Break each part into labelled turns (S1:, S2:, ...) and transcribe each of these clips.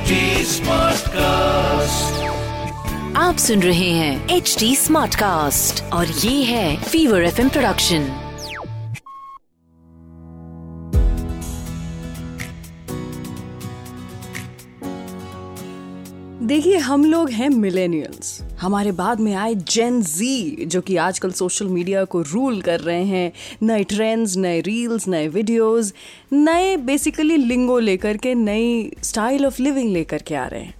S1: HD cast
S2: आप सुन रहे हैं एच डी स्मार्ट कास्ट और ये है फीवर एफ़ प्रोडक्शन
S3: देखिए हम लोग हैं मिलेनियल्स हमारे बाद में आए जेन जी जो कि आजकल सोशल मीडिया को रूल कर रहे हैं। नए ट्रेंड्स नए रील्स नए वीडियोस नए बेसिकली लिंगो लेकर के, नई स्टाइल ऑफ़ लिविंग लेकर के आ रहे हैं।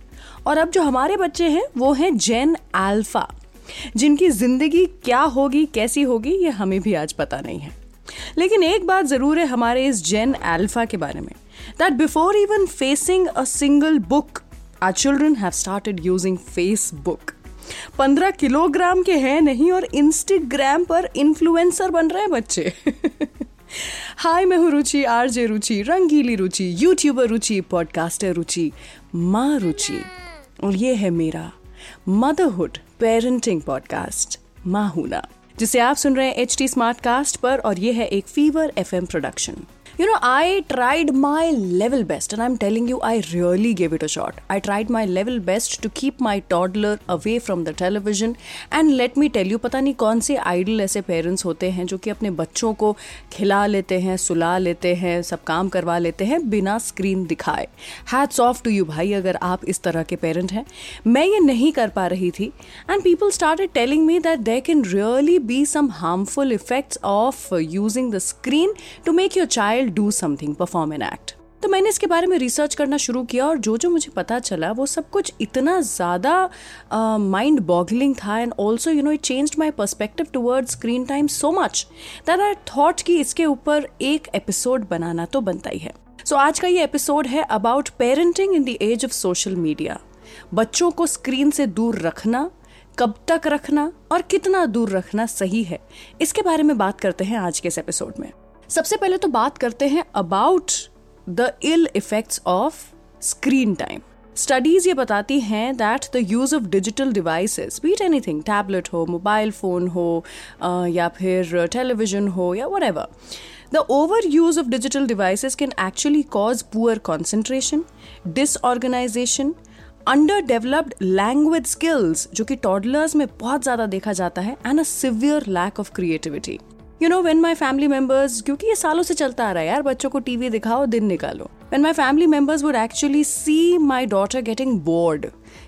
S3: और अब जो हमारे बच्चे हैं, वो हैं जेन अल्फ़ा जिनकी ज़िंदगी क्या होगी, कैसी होगी, ये हमें भी आज पता नहीं है। लेकिन एक बात ज़रूर है हमारे इस जेन अल्फ़ा के बारे में that before even facing a single book are children have started using Facebook पंद्रह किलोग्राम के हैं नहीं और इंस्टाग्राम पर इन्फ्लुएंसर बन रहे हैं बच्चे। हाय मैं हूँ रुचि आरजे रुचि, रंगीली रुचि यूट्यूबर रुचि पॉडकास्टर रुचि, माँ रुचि। और ये है मेरा मदरहुड पेरेंटिंग पॉडकास्ट माँ जिसे आप सुन रहे हैं एच टी स्मार्ट कास्ट पर और ये है एक fever FM production You know, I tried my level best, and I'm telling you, I really gave it a shot. I tried my level best to keep my toddler away from the television. And let me tell you, पता नहीं कौन से idol ऐसे parents होते हैं जो कि अपने बच्चों को खिला लेते हैं सुला लेते हैं सब काम करवा लेते हैं बिना स्क्रीन दिखाए हैट्स ऑफ़ टू यू भाई अगर आप इस तरह के पेरेंट हैं मैं ये नहीं कर पा रही थी and people started telling me that there can really be some harmful effects of using the screen to make your child do something perform an act तो मैंने इसके बारे में रिसर्च करना शुरू किया और जो जो मुझे पता चला वो सब कुछ इतना ज़्यादा माइंड बॉगलिंग था and also you know it change my perspective toward screen time so much that I thought कि इसके ऊपर एक एपिसोड बनाना तो बनता ही है। सो so, आज का ये एपिसोड है about parenting in the age of social media बच्चों को स्क्रीन से दूर रखना कब तक रखना और कितना दूर रखना सही है। इसके बारे में बात करते हैं आज के इस एपिसोड में। सबसे पहले तो बात करते हैं about the ill effects of screen time studies ये बताती हैं that the use of digital devices be it anything tablet हो मोबाइल फ़ोन हो या फिर टेलीविज़न हो, या whatever the overuse of digital devices can actually cause poor concentration disorganisation underdeveloped language skills जो कि टॉडलर्स में बहुत ज़्यादा देखा जाता है and a severe lack of creativity you know when my family members क्योंकि ये सालों से चलता आ रहा है यार, बच्चों को टीवी दिखाओ, दिन निकालो। When my family members would actually see my daughter getting bored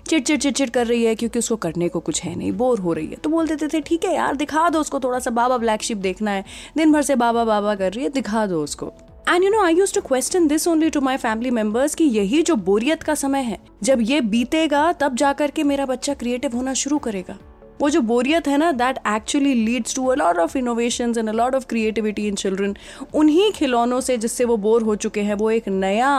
S3: chit चिट चिट चिट कर रही है क्योंकि उसको करने को कुछ है नहीं बोर हो रही है। तो बोल देते थे, ठीक है यार, दिखा दो उसको, थोड़ा सा बाबा ब्लैक शिप देखना है। दिन भर से बाबा बाबा कर रही है, दिखा दो उसको। And you know I use to question this only to my family members कि यही जो बोरियत का समय है, जब ये बीतेगा, तब जाकर के मेरा बच्चा क्रिएटिव होना शुरू करेगा। वो जो बोरियत है ना that actually leads to a lot of innovation and a lot of creativity in children उन्हीं खिलौनों से जिससे वो बोर हो चुके हैं, वो एक नया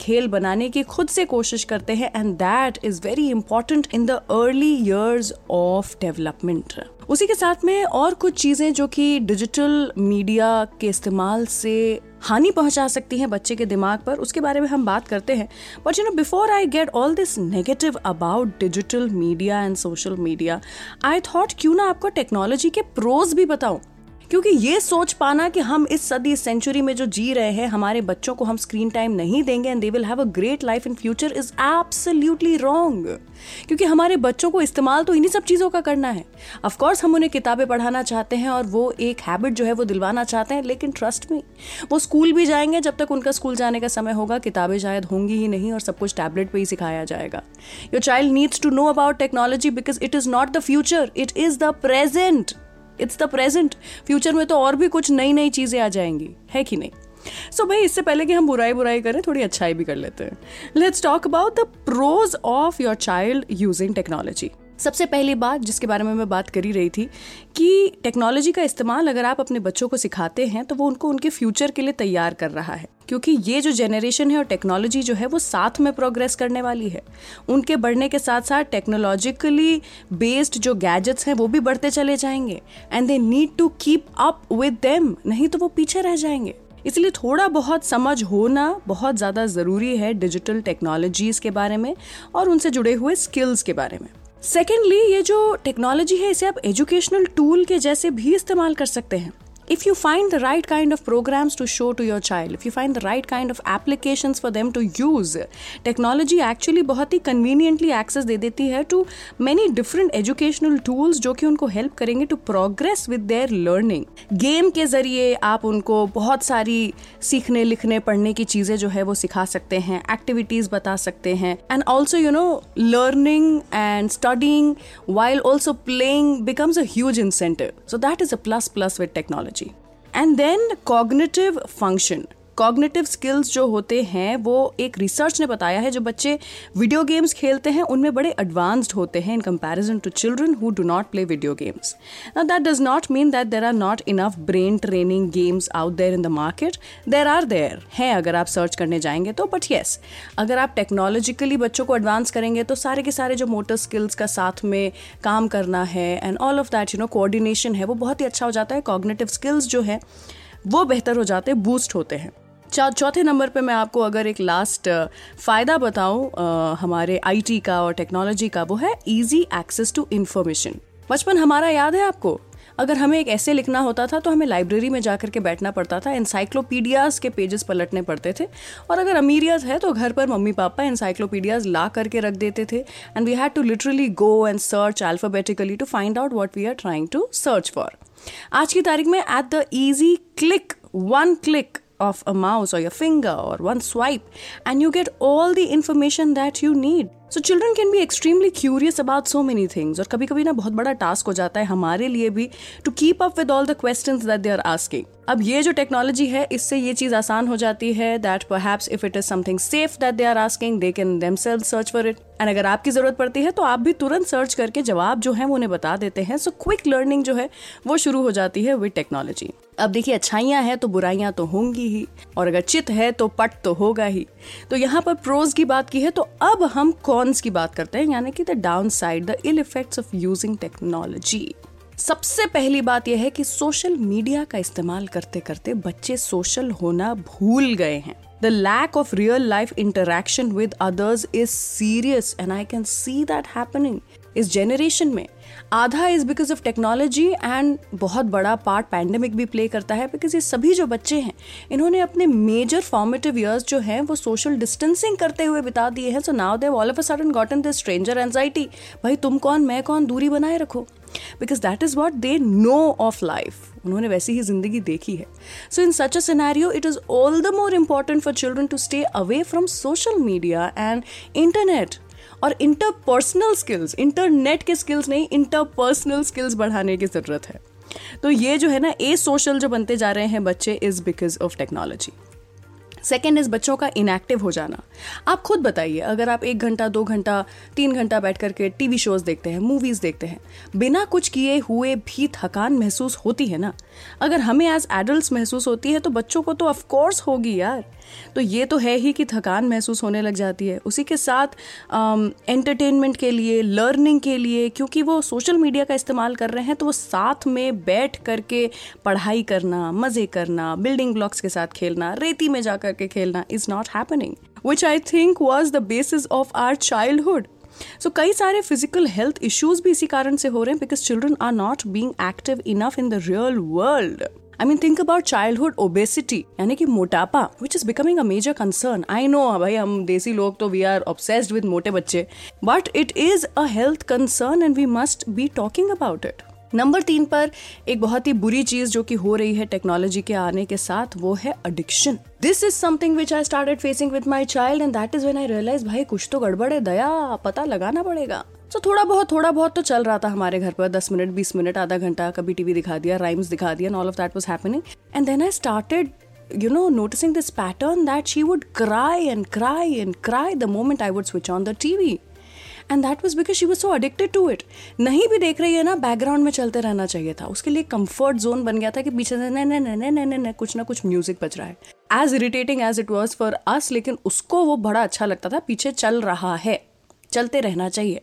S3: खेल बनाने की खुद से कोशिश करते हैं and that is very important in the early years of development उसी के साथ में और कुछ चीज़ें जो कि डिजिटल मीडिया के इस्तेमाल से हानि पहुँचा सकती हैं बच्चे के दिमाग पर, उसके बारे में हम बात करते हैं। But you know before I get all this negative about digital media and social media I thought क्यों ना आपको टेक्नोलॉजी के प्रोज भी बताऊँ। क्योंकि ये सोच पाना कि हम इस सदी सेंचुरी में जो जी रहे हैं, हमारे बच्चों को हम स्क्रीन टाइम नहीं देंगे and they will have a great life in future is absolutely wrong क्योंकि हमारे बच्चों को इस्तेमाल तो इन्हीं सब चीज़ों का करना है। ऑफकोर्स हम उन्हें किताबें पढ़ाना चाहते हैं और वो एक हैबिट जो है वो दिलवाना चाहते हैं, लेकिन ट्रस्ट में वो स्कूल भी जाएँगे जब तक उनका स्कूल जाने का समय होगा, किताबें शायद होंगी ही नहीं और सब कुछ टैबलेट पर ही सिखाया जाएगा। Your child needs to know about technology because it is not the future it is the present it's the present future में तो और भी कुछ नई नई चीज़ें आ जाएँगी। है कि नहीं? सो so, भाई इससे पहले कि हम बुराई बुराई करें थोड़ी अच्छाई भी कर लेते हैं। Let's talk about the pros of your child using technology सबसे पहली बात जिसके बारे में मैं बात कर ही रही थी कि टेक्नोलॉजी का इस्तेमाल अगर आप अपने बच्चों को सिखाते हैं तो वो उनको उनके फ्यूचर के लिए तैयार कर रहा है। क्योंकि ये जो जेनरेशन है और टेक्नोलॉजी जो है, वो साथ में प्रोग्रेस करने वाली है। उनके बढ़ने के साथ साथ टेक्नोलॉजिकली बेस्ड जो गैजेट्स हैं, वो भी बढ़ते चले जाएँगे। And they need to keep up with them नहीं तो वो पीछे रह जाएँगे। इसलिए थोड़ा बहुत समझ होना बहुत ज़्यादा ज़रूरी है डिजिटल टेक्नोलॉजीज़ के बारे में और उनसे जुड़े हुए स्किल्स के बारे में। सेकेंडली ये जो टेक्नोलॉजी है, इसे आप एजुकेशनल टूल के जैसे भी इस्तेमाल कर सकते हैं। if you find the right kind of programs to show to your child if you find the right kind of applications for them to use technology actually बहुत ही conveniently access दे देती है to many different educational tools जो कि उनको help करेंगे to progress with their learning game के जरिए आप उनको बहुत सारी सीखने लिखने पढ़ने की चीज़ें जो है वो सिखा सकते हैं एक्टिविटीज़ बता सकते हैं and also you know learning and studying while also playing becomes a huge incentive so that is a plus plus with technology And then cognitive function cognitive skills जो होते हैं, वो एक रिसर्च ने बताया है, जो बच्चे वीडियो गेम्स खेलते हैं, उनमें बड़े एडवांस्ड होते हैं in comparison to children who do not play video games that does not mean that there are not enough brain training games out there in the market there are there हैं अगर आप search करने जाएँगे तो but yes अगर आप technologically बच्चों को एडवांस करेंगे तो सारे के सारे जो मोटर स्किल्स का साथ में काम करना है and all of that you know coordination है, वो बहुत ही अच्छा हो जाता है कॉग्नेटिव स्किल्स जो है, वो बेहतर हो जाते हैं बूस्ट होते हैं। चौथे नंबर पे मैं आपको अगर एक लास्ट फ़ायदा बताऊँ हमारे आईटी का और टेक्नोलॉजी का, वो है इजी एक्सेस टू इन्फॉर्मेशन बचपन हमारा याद है आपको? अगर हमें एक ऐसे लिखना होता था तो हमें लाइब्रेरी में जाकर के बैठना पड़ता था इंसाइक्लोपीडियाज के पेजेस पलटने पड़ते थे। और अगर अमीरियत है तो घर पर मम्मी पापा इंसाइक्लोपीडियाज ला करके रख देते थे। And we had to literally go and search alphabetically to find out what we are trying to search for आज की तारीख में at the easy click one click of a mouse or your finger or one swipe, and you get all the information that you need. So children can be extremely curious about so many things और कभी कभी ना बहुत बड़ा task हो जाता है हमारे लिए भी to keep up with all the question that they are asking अब ये जो टेक्नोलॉजी है, इससे ये चीज़ आसान हो जाती है that perhaps if it is something safe that they are asking they can them search for it and अगर आपकी ज़रूरत पड़ती है तो आप भी तुरंत सर्च करके जवाब जो है वो उन्हें बता देते हैं। सो क्विक लर्निंग जो है, वो शुरू हो जाती है विद टेक्नोलॉजी अब देखिए, अच्छाइयाँ हैं तो बुराइयाँ तो होंगी ही, और अगर चित है तो पट तो होगा ही। तो यहाँ पर प्रोज की बात की है तो अब हम कॉन्स की बात करते हैं, यानी कि the downside the ill effects of using technology सबसे पहली बात यह है कि सोशल मीडिया का इस्तेमाल करते करते बच्चे सोशल होना भूल गए हैं। The lack of real life interaction with others is serious and I can see that happening इस जेनरेशन में। आधा is because of technology and बहुत बड़ा पार्ट पैंडेमिक भी प्ले करता है बिकॉज़ ये सभी जो बच्चे हैं, इन्होंने अपने मेजर फॉर्मेटिव ईयर्स जो हैं, वो सोशल डिस्टेंसिंग करते हुए बिता दिए हैं। So now they've all of a sudden gotten this stranger anxiety भाई तुम कौन, मैं कौन, दूरी बनाए रखो। Because that is what they know of life उन्होंने वैसी ही ज़िंदगी देखी है। So in such a scenario it is all the more important for children to stay away from social media and internet और इंटरपर्सनल स्किल्स इंटरनेट के skills नहीं interpersonal skills बढ़ाने की ज़रूरत है। तो ये जो है ना ए सोशल जो बनते जा रहे हैं बच्चे is because of technology second is बच्चों का इनएक्टिव हो जाना। आप खुद बताइए, अगर आप एक घंटा, दो घंटा, तीन घंटा बैठ करके टी वी शोज़ देखते हैं मूवीज़ देखते हैं, बिना कुछ किए हुए भी थकान महसूस होती है ना? अगर हमें एज एडल्ट महसूस होती है तो बच्चों को तो ऑफकोर्स होगी यार। तो ये तो है ही कि थकान महसूस होने लग जाती है। उसी के साथ एंटरटेनमेंट के लिए लर्निंग के लिए क्योंकि वो सोशल मीडिया का इस्तेमाल कर रहे हैं तो वो साथ में बैठ करके पढ़ाई करना मज़े करना बिल्डिंग ब्लॉक्स के साथ खेलना रेती में जा करके खेलना is not happening which I think was the basis of our childhood so so, कई सारे फ़िज़िकल हेल्थ इश्यूज़ भी इसी कारण से हो रहे हैं because children are not being active enough in the real world I mean think about childhood obesity यानी कि मोटापा which is becoming a major concern I know भाई, हम देसी लोग तो वी आर ऑब्सेस्ड विद मोटे बच्चे but it is a health concern and we must be talking about it number तीन पर एक बहुत ही बुरी चीज़ जो कि हो रही है टेक्नोलॉजी के आने के साथ, वो है addiction this is something which I started facing with my child and that is when I realise भाई, कुछ तो गड़बड़ है, दया, पता लगाना पड़ेगा। तो थोड़ा बहुत थोड़ा बहुत तो चल रहा था हमारे घर पर। दस मिनट, बीस मिनट, आधा घंटा कभी टीवी दिखा दिया राइम्स दिखा दिया all of that was happening and then I started you know, noticing this pattern that she would cry and cry and cry the moment I would switch on the TV. And that was because she was so addicted to it नहीं भी देख रही है ना background में चलते रहना चाहिए था। उसके लिए कंफर्ट जोन बन गया था कि पीछे से नहीं नहीं नहीं नहीं नहीं कुछ ना कुछ म्यूज़िक बज रहा है। As irritating as it was for us लेकिन उसको वो बड़ा अच्छा लगता था। पीछे चल रहा है। चलते रहना चाहिए।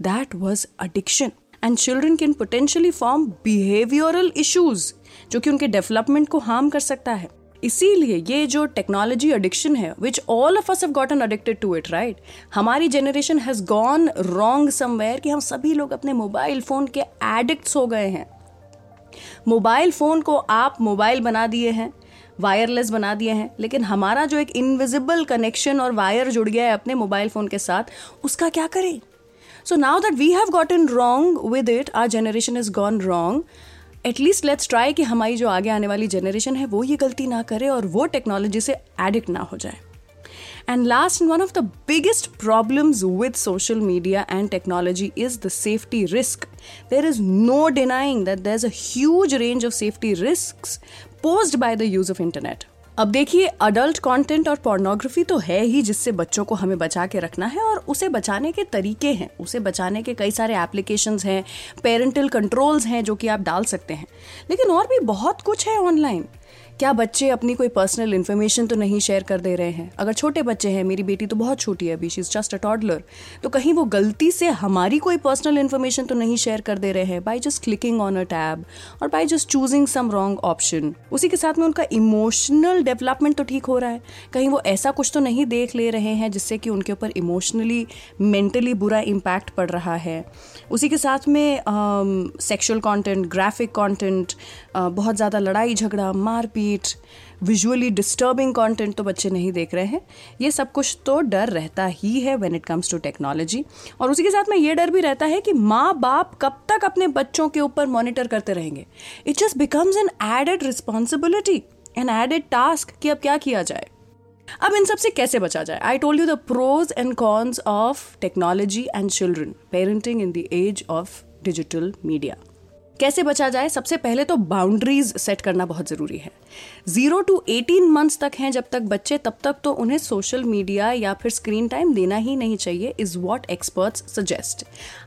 S3: That was addiction and children can potentially form behavioural issues जो कि उनके डेवलपमेंट को हार्म कर सकता है। इसीलिए ये जो टेक्नोलॉजी एडिक्शन है which all of us have gotten addicted to it right हमारी generation has gone wrong somewhere कि हम सभी लोग अपने मोबाइल फ़ोन के एडिक्ट्स हो गए हैं। मोबाइल फ़ोन को आप मोबाइल बना दिए हैं वायरलेस बना दिए हैं, लेकिन हमारा जो एक इनविजिबल कनेक्शन और वायर जुड़ गया है अपने मोबाइल फ़ोन के साथ, उसका क्या करें? So now that we have gotten wrong with it our generation is gone wrong at least let's try कि हमारी जो आगे आने वाली जनरेशन है वो ये गलती ना करे और वो टेक्नोलॉजी से एडिक्ट ना हो जाए And last, and one of the biggest problems with social media and technology is the safety risk. There is no denying that there's a huge range of safety risks posed by the use of internet. अब देखिए adult content और pornography तो है ही जिससे बच्चों को हमें बचा के रखना है और उसे बचाने के तरीके हैं। उसे बचाने के कई सारे एप्लीकेशंस हैं पेरेंटल कंट्रोल्स हैं जो कि आप डाल सकते हैं। लेकिन और भी बहुत कुछ है ऑनलाइन क्या बच्चे अपनी कोई पर्सनल इन्फॉर्मेशन तो नहीं शेयर कर दे रहे हैं? अगर छोटे बच्चे हैं, मेरी बेटी तो बहुत छोटी है अभी she is just a toddler तो कहीं वो गलती से हमारी कोई पर्सनल इन्फॉर्मेशन तो नहीं शेयर कर दे रहे हैं? By just clicking on a tab और by just choosing some wrong option उसी के साथ में उनका इमोशनल डेवलपमेंट तो ठीक हो रहा है। कहीं वो ऐसा कुछ तो नहीं देख ले रहे हैं जिससे कि उनके ऊपर इमोशनली मेंटली बुरा इम्पैक्ट पड़ रहा है। उसी के साथ में सेक्शुअल कंटेंट ग्राफिक कंटेंट बहुत ज़्यादा लड़ाई झगड़ा मारपीट विजुअली डिस्टर्बिंग कंटेंट तो बच्चे नहीं देख रहे हैं। ये सब कुछ तो डर रहता ही है when it comes to technology और उसी के साथ में ये डर भी रहता है कि माँ बाप कब तक अपने बच्चों के ऊपर मॉनिटर करते रहेंगे। It just becomes an added responsibility an added task कि अब क्या किया जाए। अब इन सबसे कैसे बचा जाए? I told you the pros and cons of technology and children parenting in the age of digital media कैसे बचा जाए, सबसे पहले तो बाउंड्रीज सेट करना बहुत ज़रूरी है। ज़ीरो टू एटीन मंथ्स तक हैं जब तक बच्चे, तब तक तो उन्हें सोशल मीडिया या फिर स्क्रीन टाइम देना ही नहीं चाहिए is what experts suggest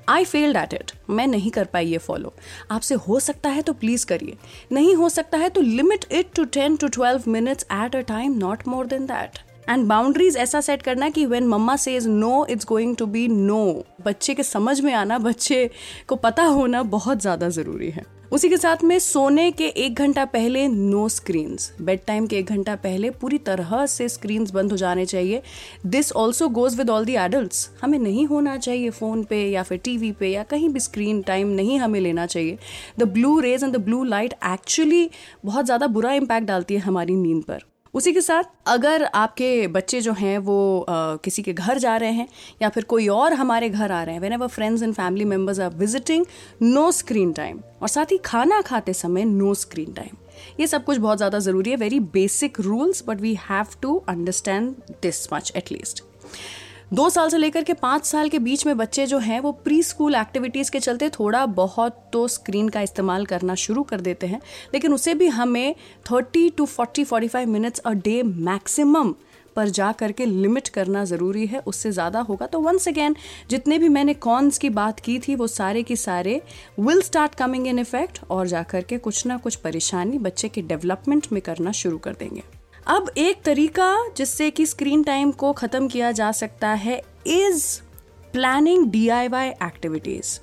S3: I failed at it मैं नहीं कर पाई ये फॉलो आपसे हो सकता है तो प्लीज़ करिए। नहीं हो सकता है तो limit it to ten to twelve minutes at a time not more than that and boundaries ऐसा सेट करना कि when mama says no it's going to be no बच्चे के समझ में आना, बच्चे को पता होना बहुत ज़्यादा ज़रूरी है। उसी के साथ में सोने के एक घंटा पहले नो स्क्रीन बेड टाइम के एक घंटा पहले पूरी तरह से स्क्रीन बंद हो जाने चाहिए। This also goes with all the adult हमें नहीं होना चाहिए फ़ोन पे या फिर टीवी पे या कहीं भी स्क्रीन टाइम नहीं हमें लेना चाहिए। The blue rays and the blue light actually बहुत ज़्यादा बुरा इम्पैक्ट डालती है हमारी नींद पर। उसी के साथ अगर आपके बच्चे जो हैं वो आ, किसी के घर जा रहे हैं या फिर कोई और हमारे घर आ रहे हैं whenever friends and family members are visiting no screen time और साथ ही खाना खाते समय नो स्क्रीन टाइम ये सब कुछ बहुत ज़्यादा ज़रूरी है very basic rules but we have to understand this much at least दो साल से लेकर के पाँच साल के बीच में बच्चे जो हैं, वो प्री स्कूल एक्टिविटीज़ के चलते थोड़ा बहुत तो स्क्रीन का इस्तेमाल करना शुरू कर देते हैं। लेकिन उसे भी हमें thirty to forty forty five minutes a day maximum पर जा करके लिमिट करना ज़रूरी है। उससे ज़्यादा होगा तो वंस अगेन जितने भी मैंने कॉन्स की बात की थी, वो सारे के सारे will start coming in effect और जा करके कुछ ना कुछ परेशानी बच्चे के डेवलपमेंट में करना शुरू कर देंगे। अब एक तरीका जिससे कि स्क्रीन टाइम को ख़त्म किया जा सकता है is planning D I Y activities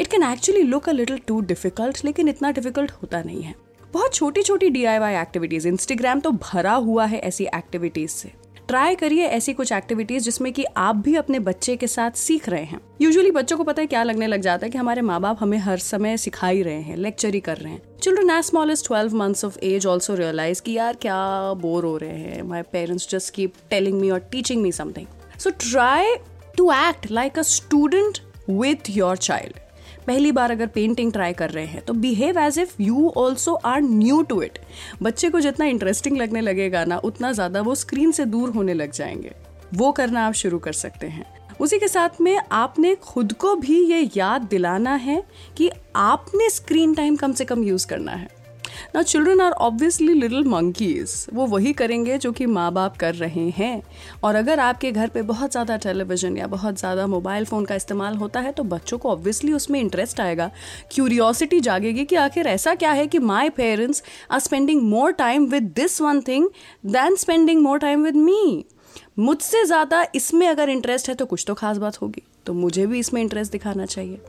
S3: it can actually look a little too difficult लेकिन इतना डिफ़िकल्ट होता नहीं है। बहुत छोटी छोटी D I Y activities Instagram तो भरा हुआ है ऐसी एक्टिविटीज़ से। ट्राई करिए ऐसी कुछ एक्टिविटीज़ जिसमें कि आप भी अपने बच्चे के साथ सीख रहे हैं। यूजुअली बच्चों को पता है क्या लगने लग जाता है कि हमारे माँ बाप हमें हर समय सिखा ही रहे हैं लेक्चर ही कर रहे हैं। Children as small as twelve months of age also realise कि यार क्या बोर हो रहे हैं। My parents just keep telling me और teaching me something so try to act like a student with your child पहली बार अगर पेंटिंग ट्राई कर रहे हैं तो behave as if you also are new to it बच्चे को जितना इंटरेस्टिंग लगने लगेगा ना, उतना ज़्यादा वो स्क्रीन से दूर होने लग जाएँगे। वो करना आप शुरू कर सकते हैं। उसी के साथ में आपने खुद को भी ये याद दिलाना है कि आपने स्क्रीन टाइम कम से कम यूज़ करना है। ना children are obviously little monkeys वो वही करेंगे जो कि माँ बाप कर रहे हैं। और अगर आपके घर पे बहुत ज़्यादा टेलीविज़न या बहुत ज़्यादा मोबाइल फ़ोन का इस्तेमाल होता है तो बच्चों को ऑब्वियसली उसमें इंटरेस्ट आएगा। क्यूरियोसिटी जागेगी कि आखिर ऐसा क्या है कि my parents are spending more time with this one thing than spending more time with me मुझसे ज़्यादा इसमें अगर इंटरेस्ट है तो कुछ तो खास बात होगी। तो मुझे भी इसमें इंटरेस्ट दिखाना चाहिए।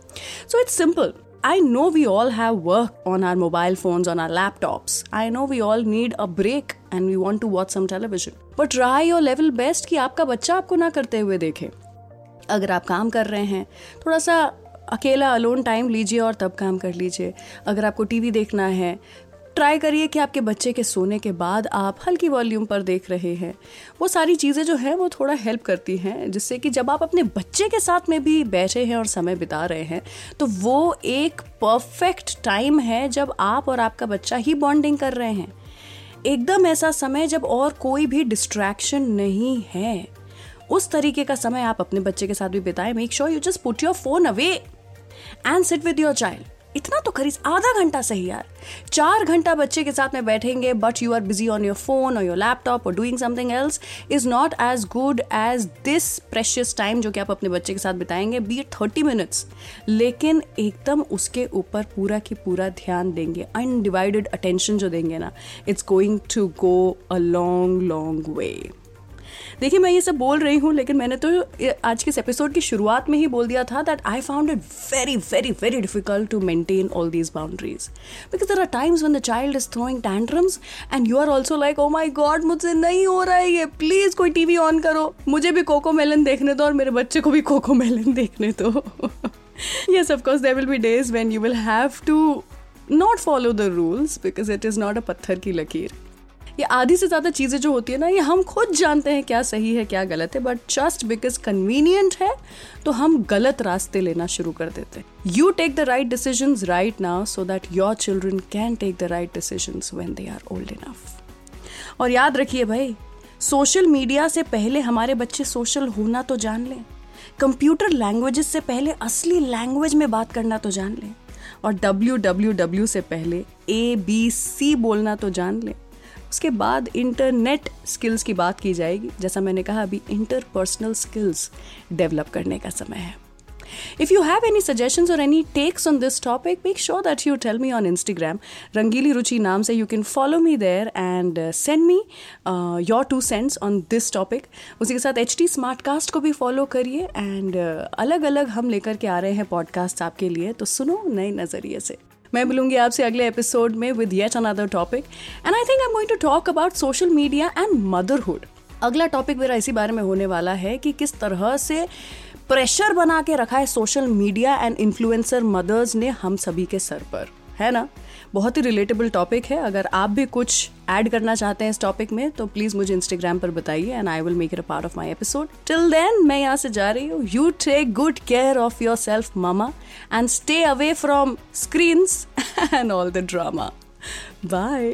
S3: So it's simple I know we all have work on our mobile phones, on our laptops. I know we all need a break and we want to watch some television. But try your level best कि आपका बच्चा आपको ना करते हुए देखे। अगर आप काम कर रहे हैं थोड़ा सा अकेला अलोन टाइम लीजिए और तब काम कर लीजिए। अगर आपको टीवी देखना है ट्राई करिए कि आपके बच्चे के सोने के बाद आप हल्की वॉल्यूम पर देख रहे हैं। वो सारी चीज़ें जो हैं, वो थोड़ा हेल्प करती हैं, जिससे कि जब आप अपने बच्चे के साथ में भी बैठे हैं और समय बिता रहे हैं तो वो एक परफेक्ट टाइम है जब आप और आपका बच्चा ही बॉन्डिंग कर रहे हैं। एकदम ऐसा समय जब और कोई भी डिस्ट्रैक्शन नहीं है। उस तरीके का समय आप अपने बच्चे के साथ भी बिताएँ। Make sure you just put your phone away and sit with your child इतना तो करीब आधा घंटा सही यार। चार घंटा बच्चे के साथ में बैठेंगे but you are busy on your phone और योर लैपटॉप और doing something else is not as good as this precious time जो कि आप अपने बच्चे के साथ बिताएँगे बी थर्टी मिनट्स लेकिन एकदम उसके ऊपर पूरा की पूरा ध्यान देंगे अनडिवाइडेड अटेंशन जो देंगे ना it's going to go a long long way देखिए, मैं ये सब बोल रही हूँ, लेकिन मैंने तो आज के इस एपिसोड की शुरुआत में ही बोल दिया था that I found it very very very difficult to maintain all these boundaries because there are times when the child is throwing tantrums and you are also like oh my God मुझसे नहीं हो रहा है ये। Please कोई TV on करो। मुझे भी कोको मेलन देखने दो और मेरे बच्चे को भी कोको मेलन देखने दो. Of course, there will be days when you will have to not follow the rules because it is not a पत्थर की लकीर ये आधी से ज़्यादा चीज़ें जो होती है ना, ये हम खुद जानते हैं क्या सही है, क्या गलत है बट जस्ट बिकॉज़ कन्वीनियंट है तो हम गलत रास्ते लेना शुरू कर देते हैं। You take the right decision right now so that your children can take the right decision when they are old enough और याद रखिए भाई सोशल मीडिया से पहले हमारे बच्चे सोशल होना तो जान लें। कंप्यूटर लैंग्वेजेस से पहले असली लैंग्वेज में बात करना तो जान लें। और डब्ल्यू डब्ल्यू डब्ल्यू से पहले ए बी सी बोलना तो जान लें। उसके बाद इंटरनेट स्किल्स की बात की जाएगी जैसा मैंने कहा अभी इंटरपर्सनल स्किल्स डेवलप करने का समय है If you have any suggestions or any takes on this topic, make sure that you tell me on Instagram. Rangili Ruchi naam se you can follow me there and uh, send me uh, your two cents on this topic. उसी के साथ H T Smartcast को भी follow करिए and अलग अलग हम लेकर के आ रहे हैं पॉडकास्ट आपके लिए तो सुनो नए नज़रिए से मैं मिलूँगी आपसे अगले एपिसोड में with yet another topic and I think I am going to talk about social media and motherhood अगला टॉपिक मेरा इसी बारे में होने वाला है कि किस तरह से प्रेशर बना के रखा है social media and influencer mothers ने हम सभी के सर पर। है ना? बहुत ही रिलेटेबल टॉपिक है। अगर आप भी कुछ ऐड करना चाहते हैं इस टॉपिक में तो प्लीज़ मुझे इंस्टाग्राम पर बताइए and I will make it a part of my episode till then मैं यहाँ से जा रही हूँ। You take good care of yourself mama and stay away from screen and all the drama bye